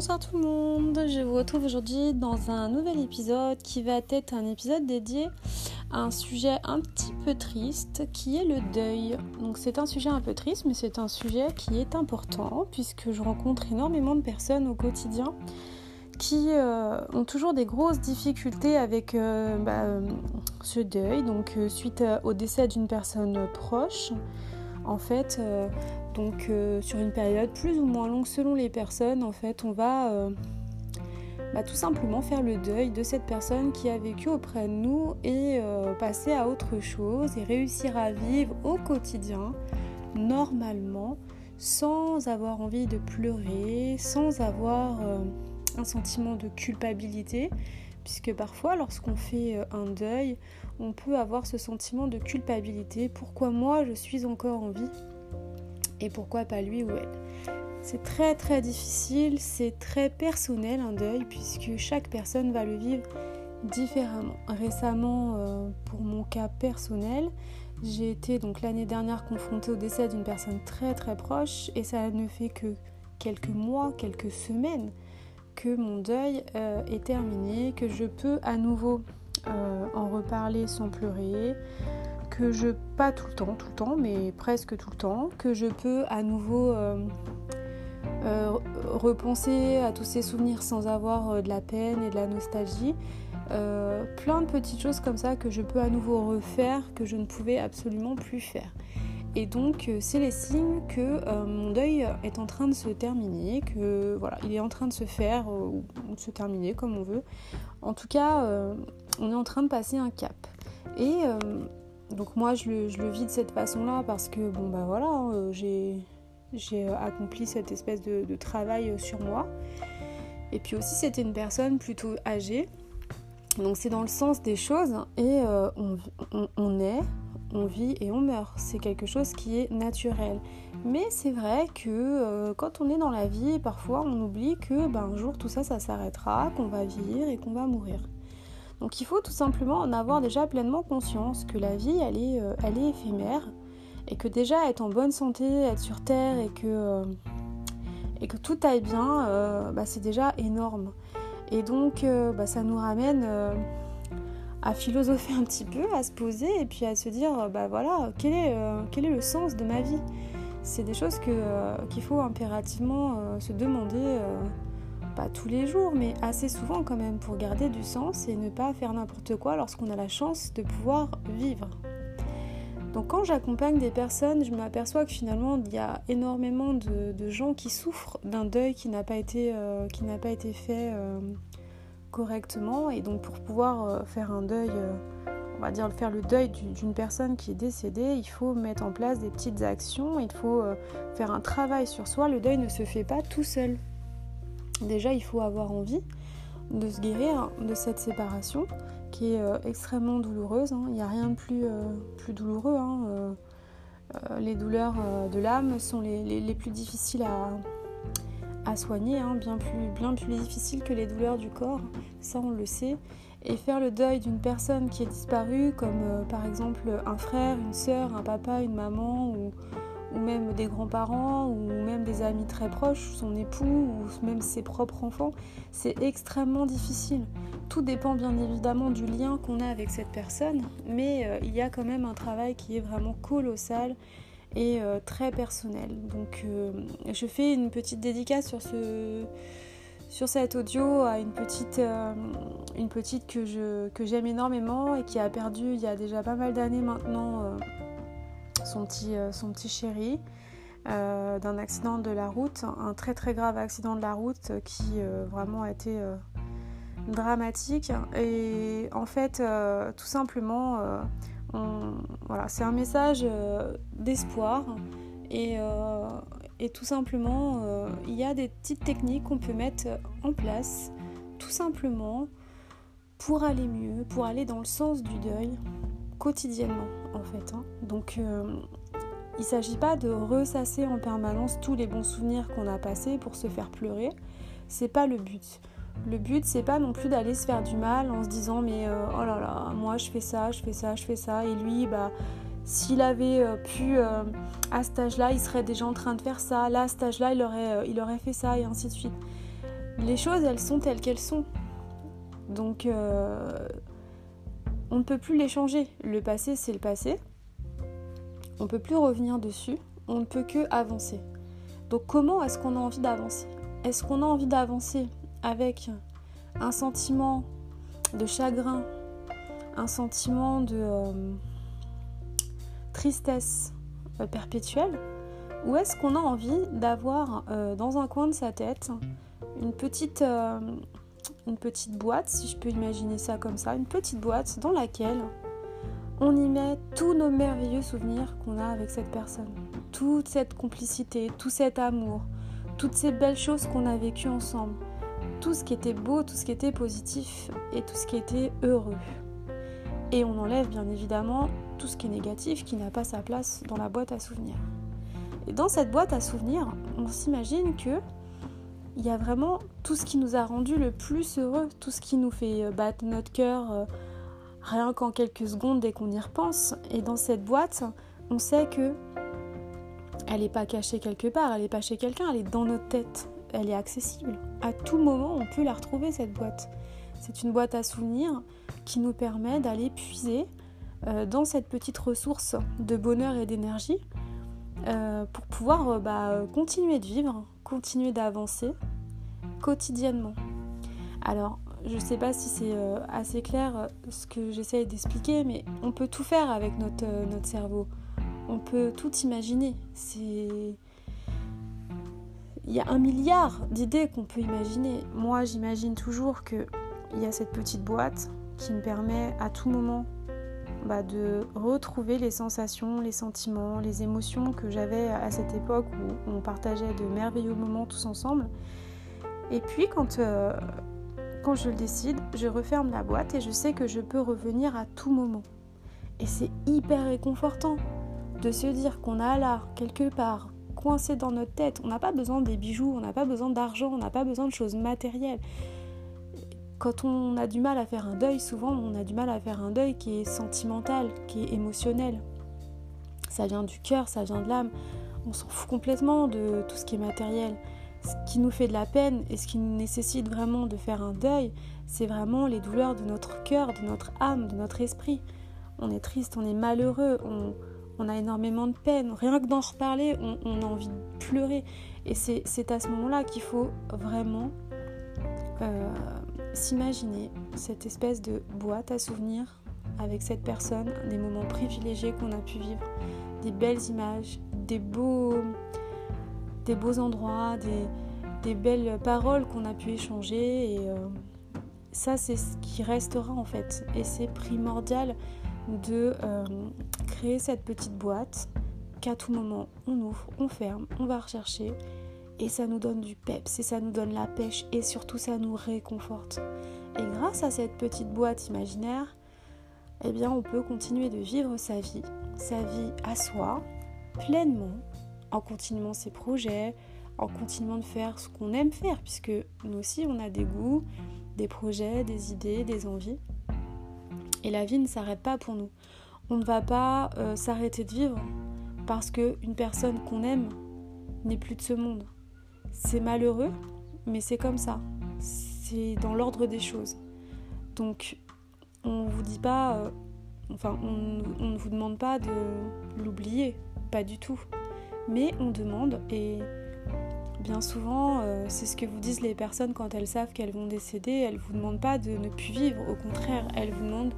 Bonsoir tout le monde, je vous retrouve aujourd'hui dans un nouvel épisode qui va être un épisode dédié à un sujet un petit peu triste qui est le deuil. Donc c'est un sujet un peu triste mais c'est un sujet qui est important puisque je rencontre énormément de personnes au quotidien qui euh, ont toujours des grosses difficultés avec euh, bah, euh, ce deuil, donc suite au décès d'une personne proche. En fait, donc sur une période plus ou moins longue selon les personnes, en fait, on va bah, tout simplement faire le deuil de cette personne qui a vécu auprès de nous et passer à autre chose et réussir à vivre au quotidien normalement sans avoir envie de pleurer, sans avoir un sentiment de culpabilité, puisque parfois lorsqu'on fait euh, un deuil, on peut avoir ce sentiment de culpabilité. Pourquoi moi je suis encore en vie et pourquoi pas lui ou elle? C'est très très difficile, c'est très personnel un deuil, puisque chaque personne va le vivre différemment. Récemment, euh, pour mon cas personnel, j'ai été donc l'année dernière confrontée au décès d'une personne très très proche et ça ne fait que quelques mois, quelques semaines que mon deuil euh, est terminé, que je peux à nouveau euh, en reparler sans pleurer, que je, pas tout le temps, tout le temps, mais presque tout le temps, que je peux à nouveau euh, repenser à tous ces souvenirs sans avoir de la peine et de la nostalgie. plein de petites choses comme ça que je peux à nouveau refaire que je ne pouvais absolument plus faire. Et donc, euh, c'est les signes que euh, mon deuil est en train de se terminer, que voilà, il est en train de se faire euh, ou de se terminer comme on veut. En tout cas, on est en train de passer un cap. Et donc moi, je le, vis de cette façon-là parce que bon bah voilà, hein, j'ai accompli cette espèce de, travail sur moi. Et puis aussi, c'était une personne plutôt âgée. Donc c'est dans le sens des choses et on est on vit et on meurt. C'est quelque chose qui est naturel. Mais c'est vrai que euh, quand on est dans la vie, parfois on oublie que ben, un jour tout ça, ça s'arrêtera, qu'on va vivre et qu'on va mourir. Donc il faut tout simplement en avoir déjà pleinement conscience que la vie, elle est, euh, elle est éphémère et que déjà être en bonne santé, être sur Terre et que, euh, et que tout aille bien, bah, c'est déjà énorme. Et donc bah, ça nous ramène à philosopher un petit peu, à se poser et puis à se dire, euh, bah voilà, quel est, euh, quel est le sens de ma vie? C'est des choses euh, qu'il faut impérativement se demander, pas tous les jours, mais assez souvent quand même, pour garder du sens et ne pas faire n'importe quoi lorsqu'on a la chance de pouvoir vivre. Donc quand j'accompagne des personnes, je m'aperçois que finalement il y a énormément de, de gens qui souffrent d'un deuil qui n'a pas été, qui n'a pas été fait correctement et donc pour pouvoir euh, faire un deuil, euh, on va dire faire le deuil d'une personne qui est décédée, il faut mettre en place des petites actions, il faut euh, faire un travail sur soi. Le deuil ne se fait pas tout seul. Déjà, il faut avoir envie de se guérir de cette séparation qui est extrêmement douloureuse. Hein. Il n'y a rien de plus, plus douloureux. Hein. les douleurs de l'âme sont les plus difficiles à, à soigner, hein, bien, plus, bien plus difficile que les douleurs du corps, ça on le sait. Et faire le deuil d'une personne qui est disparue, comme euh, par exemple un frère, une sœur, un papa, une maman, ou, même des grands-parents, ou même des amis très proches, son époux, ou même ses propres enfants, c'est extrêmement difficile. Tout dépend bien évidemment du lien qu'on a avec cette personne, mais euh, il y a quand même un travail qui est vraiment colossal et euh, très personnel. Donc euh, je fais une petite dédicace sur ce sur cet audio à une petite, euh, une petite que, je, que j'aime énormément et qui a perdu il y a déjà pas mal d'années maintenant son, petit, son petit chéri d'un accident de la route, un très très grave accident de la route qui vraiment a été dramatique. Et en fait, tout simplement, voilà, c'est un message euh, d'espoir euh, et, tout simplement, euh, il y a des petites techniques qu'on peut mettre en place tout simplement pour aller mieux, pour aller dans le sens du deuil quotidiennement en fait. Hein. Donc il ne s'agit pas de ressasser en permanence tous les bons souvenirs qu'on a passés pour se faire pleurer. C'est pas le but. Le but, c'est pas non plus d'aller se faire du mal en se disant mais euh, oh là là, moi je fais ça, je fais ça, je fais ça. Et lui, bah, s'il avait euh, pu euh, à cet âge-là, il serait déjà en train de faire ça. Là, à cet âge-là, il aurait, il aurait fait ça et ainsi de suite. les choses, elles sont telles qu'elles sont. Donc, on ne peut plus les changer. Le passé, c'est le passé. On ne peut plus revenir dessus. On ne peut que avancer. Donc, comment est-ce qu'on a envie d'avancer? Est-ce qu'on a envie d'avancer? Avec un sentiment de chagrin, un sentiment de euh, tristesse euh, perpétuelle Ou est-ce qu'on a envie d'avoir dans un coin de sa tête une petite, euh, une petite boîte, si je peux imaginer ça comme ça, une petite boîte dans laquelle on y met tous nos merveilleux souvenirs qu'on a avec cette personne. Toute cette complicité, tout cet amour, toutes ces belles choses qu'on a vécues ensemble. Tout ce qui était beau, tout ce qui était positif et tout ce qui était heureux. Et on enlève bien évidemment tout ce qui est négatif, qui n'a pas sa place dans la boîte à souvenirs. Et dans cette boîte à souvenirs, on s'imagine que il y a vraiment tout ce qui nous a rendu le plus heureux, tout ce qui nous fait euh, battre notre cœur euh, rien qu'en quelques secondes dès qu'on y repense. Et dans cette boîte, on sait que elle n'est pas cachée quelque part, elle n'est pas chez quelqu'un, elle est dans notre tête, elle est accessible. À tout moment, on peut la retrouver cette boîte. C'est une boîte à souvenirs qui nous permet d'aller puiser euh, dans cette petite ressource de bonheur et d'énergie pour pouvoir bah, continuer de vivre, continuer d'avancer quotidiennement. Alors, je ne sais pas si c'est euh, assez clair euh, ce que j'essaye d'expliquer, mais on peut tout faire avec notre, euh, notre cerveau. On peut tout imaginer. C'est... Il y a un milliard d'idées qu'on peut imaginer. Moi, j'imagine toujours qu'il y a cette petite boîte qui me permet à tout moment bah, de retrouver les sensations, les sentiments, les émotions que j'avais à cette époque où on partageait de merveilleux moments tous ensemble. Et puis quand, euh, quand je le décide, je referme la boîte et je sais que je peux revenir à tout moment. Et c'est hyper réconfortant de se dire qu'on a là, quelque part, coincé dans notre tête. On n'a pas besoin des bijoux, on n'a pas besoin d'argent, on n'a pas besoin de choses matérielles quand on a du mal à faire un deuil, souvent on a du mal à faire un deuil qui est sentimental, qui est émotionnel. Ça vient du cœur, ça vient de l'âme. On s'en fout complètement de tout ce qui est matériel. Ce qui nous fait de la peine et ce qui nous nécessite vraiment de faire un deuil, c'est vraiment les douleurs de notre cœur, de notre âme, de notre esprit. On est triste, on est malheureux, on, a énormément de peine. Rien que d'en reparler, on, a envie de pleurer. Et c'est à ce moment-là qu'il faut vraiment euh, s'imaginer cette espèce de boîte à souvenirs avec cette personne, des moments privilégiés qu'on a pu vivre, des belles images, des beaux, des beaux endroits, des, belles paroles qu'on a pu échanger. Et euh, ça, c'est ce qui restera en fait. Et c'est primordial de euh, créer cette petite boîte qu'à tout moment on ouvre, on ferme, on va rechercher et ça nous donne du peps et ça nous donne la pêche et surtout ça nous réconforte. Et grâce à cette petite boîte imaginaire, eh bien on peut continuer de vivre sa vie, sa vie à soi, pleinement, en continuant ses projets, en continuant de faire ce qu'on aime faire, puisque nous aussi on a des goûts, des projets, des idées, des envies. Et la vie ne s'arrête pas pour nous. On ne va pas euh, s'arrêter de vivre parce qu'une personne qu'on aime n'est plus de ce monde. C'est malheureux, mais c'est comme ça. C'est dans l'ordre des choses. Donc, on vous dit pas, euh, enfin, on, ne vous demande pas de l'oublier, pas du tout. Mais on demande, et bien souvent, euh, c'est ce que vous disent les personnes quand elles savent qu'elles vont décéder. Elles vous demandent pas de ne plus vivre, au contraire, elles vous demandent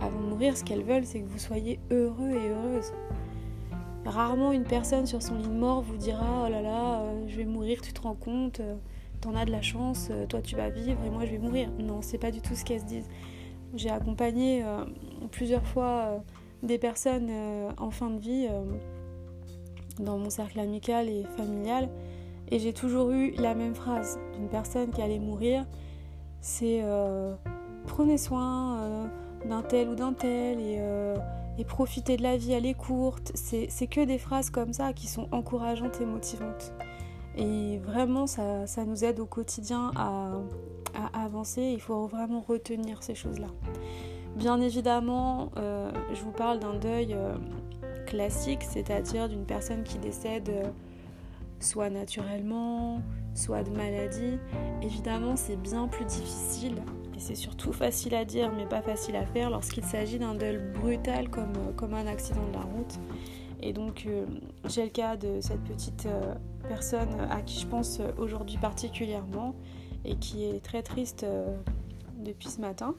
avant de mourir, ce qu'elles veulent, c'est que vous soyez heureux et heureuse. Rarement une personne sur son lit de mort vous dira Oh là là, euh, je vais mourir, tu te rends compte, euh, t'en as de la chance, euh, toi tu vas vivre et moi je vais mourir. Non, c'est pas du tout ce qu'elles se disent. J'ai accompagné plusieurs fois des personnes en fin de vie dans mon cercle amical et familial et j'ai toujours eu la même phrase d'une personne qui allait mourir c'est prenez soin d'un tel ou d'un tel et et profiter de la vie, elle est courte. C'est que des phrases comme ça qui sont encourageantes et motivantes. Et vraiment, ça, nous aide au quotidien à, avancer. Il faut vraiment retenir ces choses-là. Bien évidemment, euh, je vous parle d'un deuil euh, classique, c'est-à-dire d'une personne qui décède euh, soit naturellement, soit de maladie. Évidemment, c'est bien plus difficile c'est surtout facile à dire mais pas facile à faire lorsqu'il s'agit d'un deuil brutal comme, comme un accident de la route. Et donc euh, j'ai le cas de cette petite euh, personne à qui je pense aujourd'hui particulièrement et qui est très triste euh, depuis ce matin.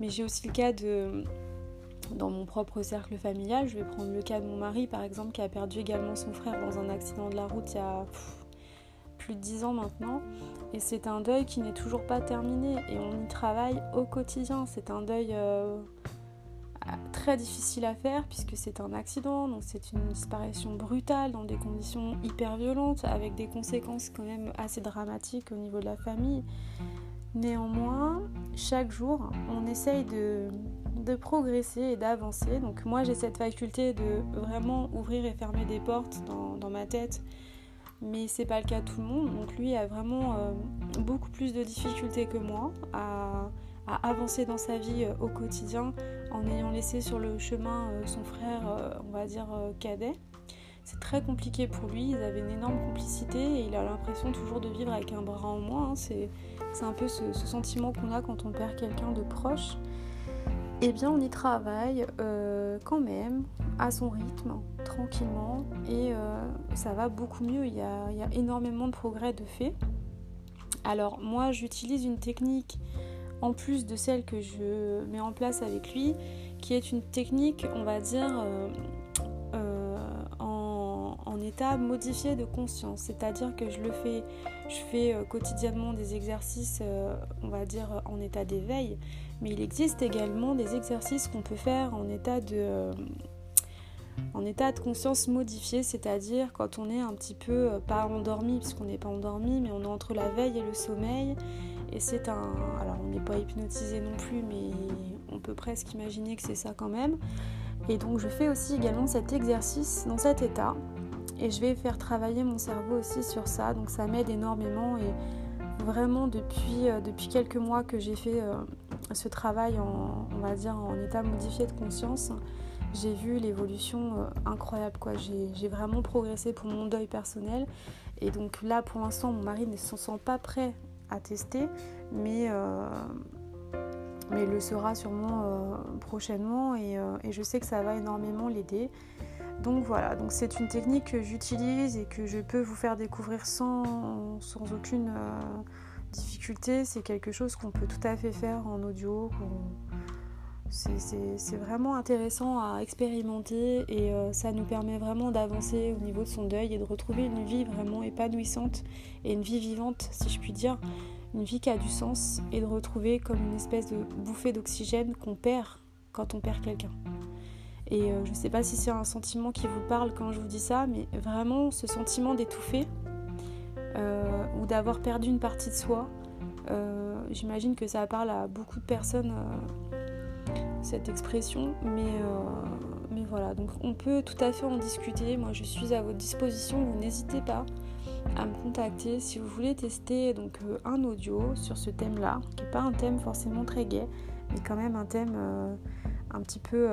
Mais j'ai aussi le cas de dans mon propre cercle familial. Je vais prendre le cas de mon mari par exemple qui a perdu également son frère dans un accident de la route il y a plus de 10 ans maintenant. Et c'est un deuil qui n'est toujours pas terminé et on y travaille au quotidien. C'est un deuil très difficile à faire puisque c'est un accident, donc c'est une disparition brutale dans des conditions hyper violentes avec des conséquences quand même assez dramatiques au niveau de la famille. Néanmoins, chaque jour, on essaye de, progresser et d'avancer. Donc moi, j'ai cette faculté de vraiment ouvrir et fermer des portes dans ma tête, mais c'est pas le cas de tout le monde. Donc lui a vraiment euh, beaucoup plus de difficultés que moi à avancer dans sa vie euh, au quotidien en ayant laissé sur le chemin euh, son frère, on va dire, cadet. C'est très compliqué pour lui, ils avaient une énorme complicité et il a l'impression toujours de vivre avec un bras en moins. Hein. C'est, un peu ce, sentiment qu'on a quand on perd quelqu'un de proche. Eh bien, on y travaille quand même, à son rythme, tranquillement, et ça va beaucoup mieux. Il y, a, énormément de progrès de fait. Alors, moi, j'utilise une technique en plus de celle que je mets en place avec lui, qui est une technique, on va dire, euh, euh, état modifié de conscience. C'est-à-dire que je le fais, je fais euh, quotidiennement des exercices, on va dire, en état d'éveil, mais il existe également des exercices qu'on peut faire en état de en état de conscience modifié, c'est-à-dire quand on est un petit peu pas endormi, puisqu'on n'est pas endormi, mais on est entre la veille et le sommeil, et c'est un. Alors, on n'est pas hypnotisé non plus, mais on peut presque imaginer que c'est ça quand même. Et donc, je fais aussi également cet exercice dans cet état. Et je vais faire travailler mon cerveau aussi sur ça. Donc, ça m'aide énormément. Et vraiment, depuis, euh, depuis quelques mois que j'ai fait euh, ce travail en, on va dire, en état modifié de conscience, j'ai vu l'évolution euh, incroyable. Quoi. J'ai, vraiment progressé pour mon deuil personnel. Et donc là, pour l'instant, mon mari ne se sent pas prêt à tester, mais, mais il le sera sûrement prochainement euh, et, je sais que ça va énormément l'aider. Donc voilà, donc c'est une technique que j'utilise et que je peux vous faire découvrir sans, sans aucune difficulté. C'est quelque chose qu'on peut tout à fait faire en audio. C'est vraiment intéressant à expérimenter et ça nous permet vraiment d'avancer au niveau de son deuil et de retrouver une vie vraiment épanouissante et une vie vivante, si je puis dire, une vie qui a du sens et de retrouver comme une espèce de bouffée d'oxygène qu'on perd quand on perd quelqu'un. Et euh, je ne sais pas si c'est un sentiment qui vous parle quand je vous dis ça, mais vraiment ce sentiment d'étouffer euh, ou d'avoir perdu une partie de soi, euh, j'imagine que ça parle à beaucoup de personnes cette expression, mais, voilà, donc on peut tout à fait en discuter. Moi je suis à votre disposition, vous n'hésitez pas à me contacter si vous voulez tester donc un audio sur ce thème-là, qui n'est pas un thème forcément très gai, mais quand même un thème un petit peu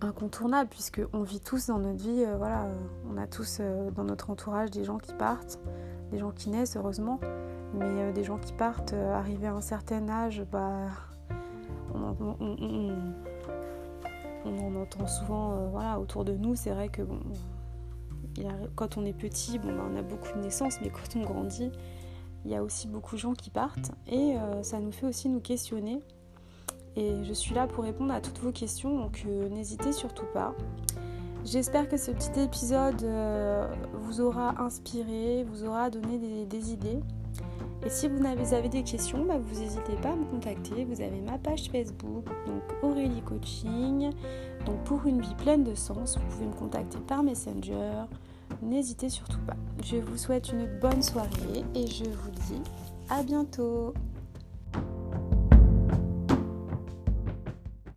incontournable puisque on vit tous dans notre vie, voilà, on a tous dans notre entourage des gens qui partent, des gens qui naissent heureusement, mais des gens qui partent arrivés à un certain âge, bah on, en entend souvent autour de nous. C'est vrai que quand on est petit, bah, on a beaucoup de naissances, mais quand on grandit, il y a aussi beaucoup de gens qui partent et euh, ça nous fait aussi nous questionner. Et je suis là pour répondre à toutes vos questions, donc euh, n'hésitez surtout pas. J'espère que ce petit épisode euh, vous aura inspiré, vous aura donné des, idées. Et si vous avez, des questions, bah, vous n'hésitez pas à me contacter. Vous avez ma page Facebook, donc Aurélie Coaching. Donc pour une vie pleine de sens, vous pouvez me contacter par Messenger, n'hésitez surtout pas. Je vous souhaite une bonne soirée et je vous dis à bientôt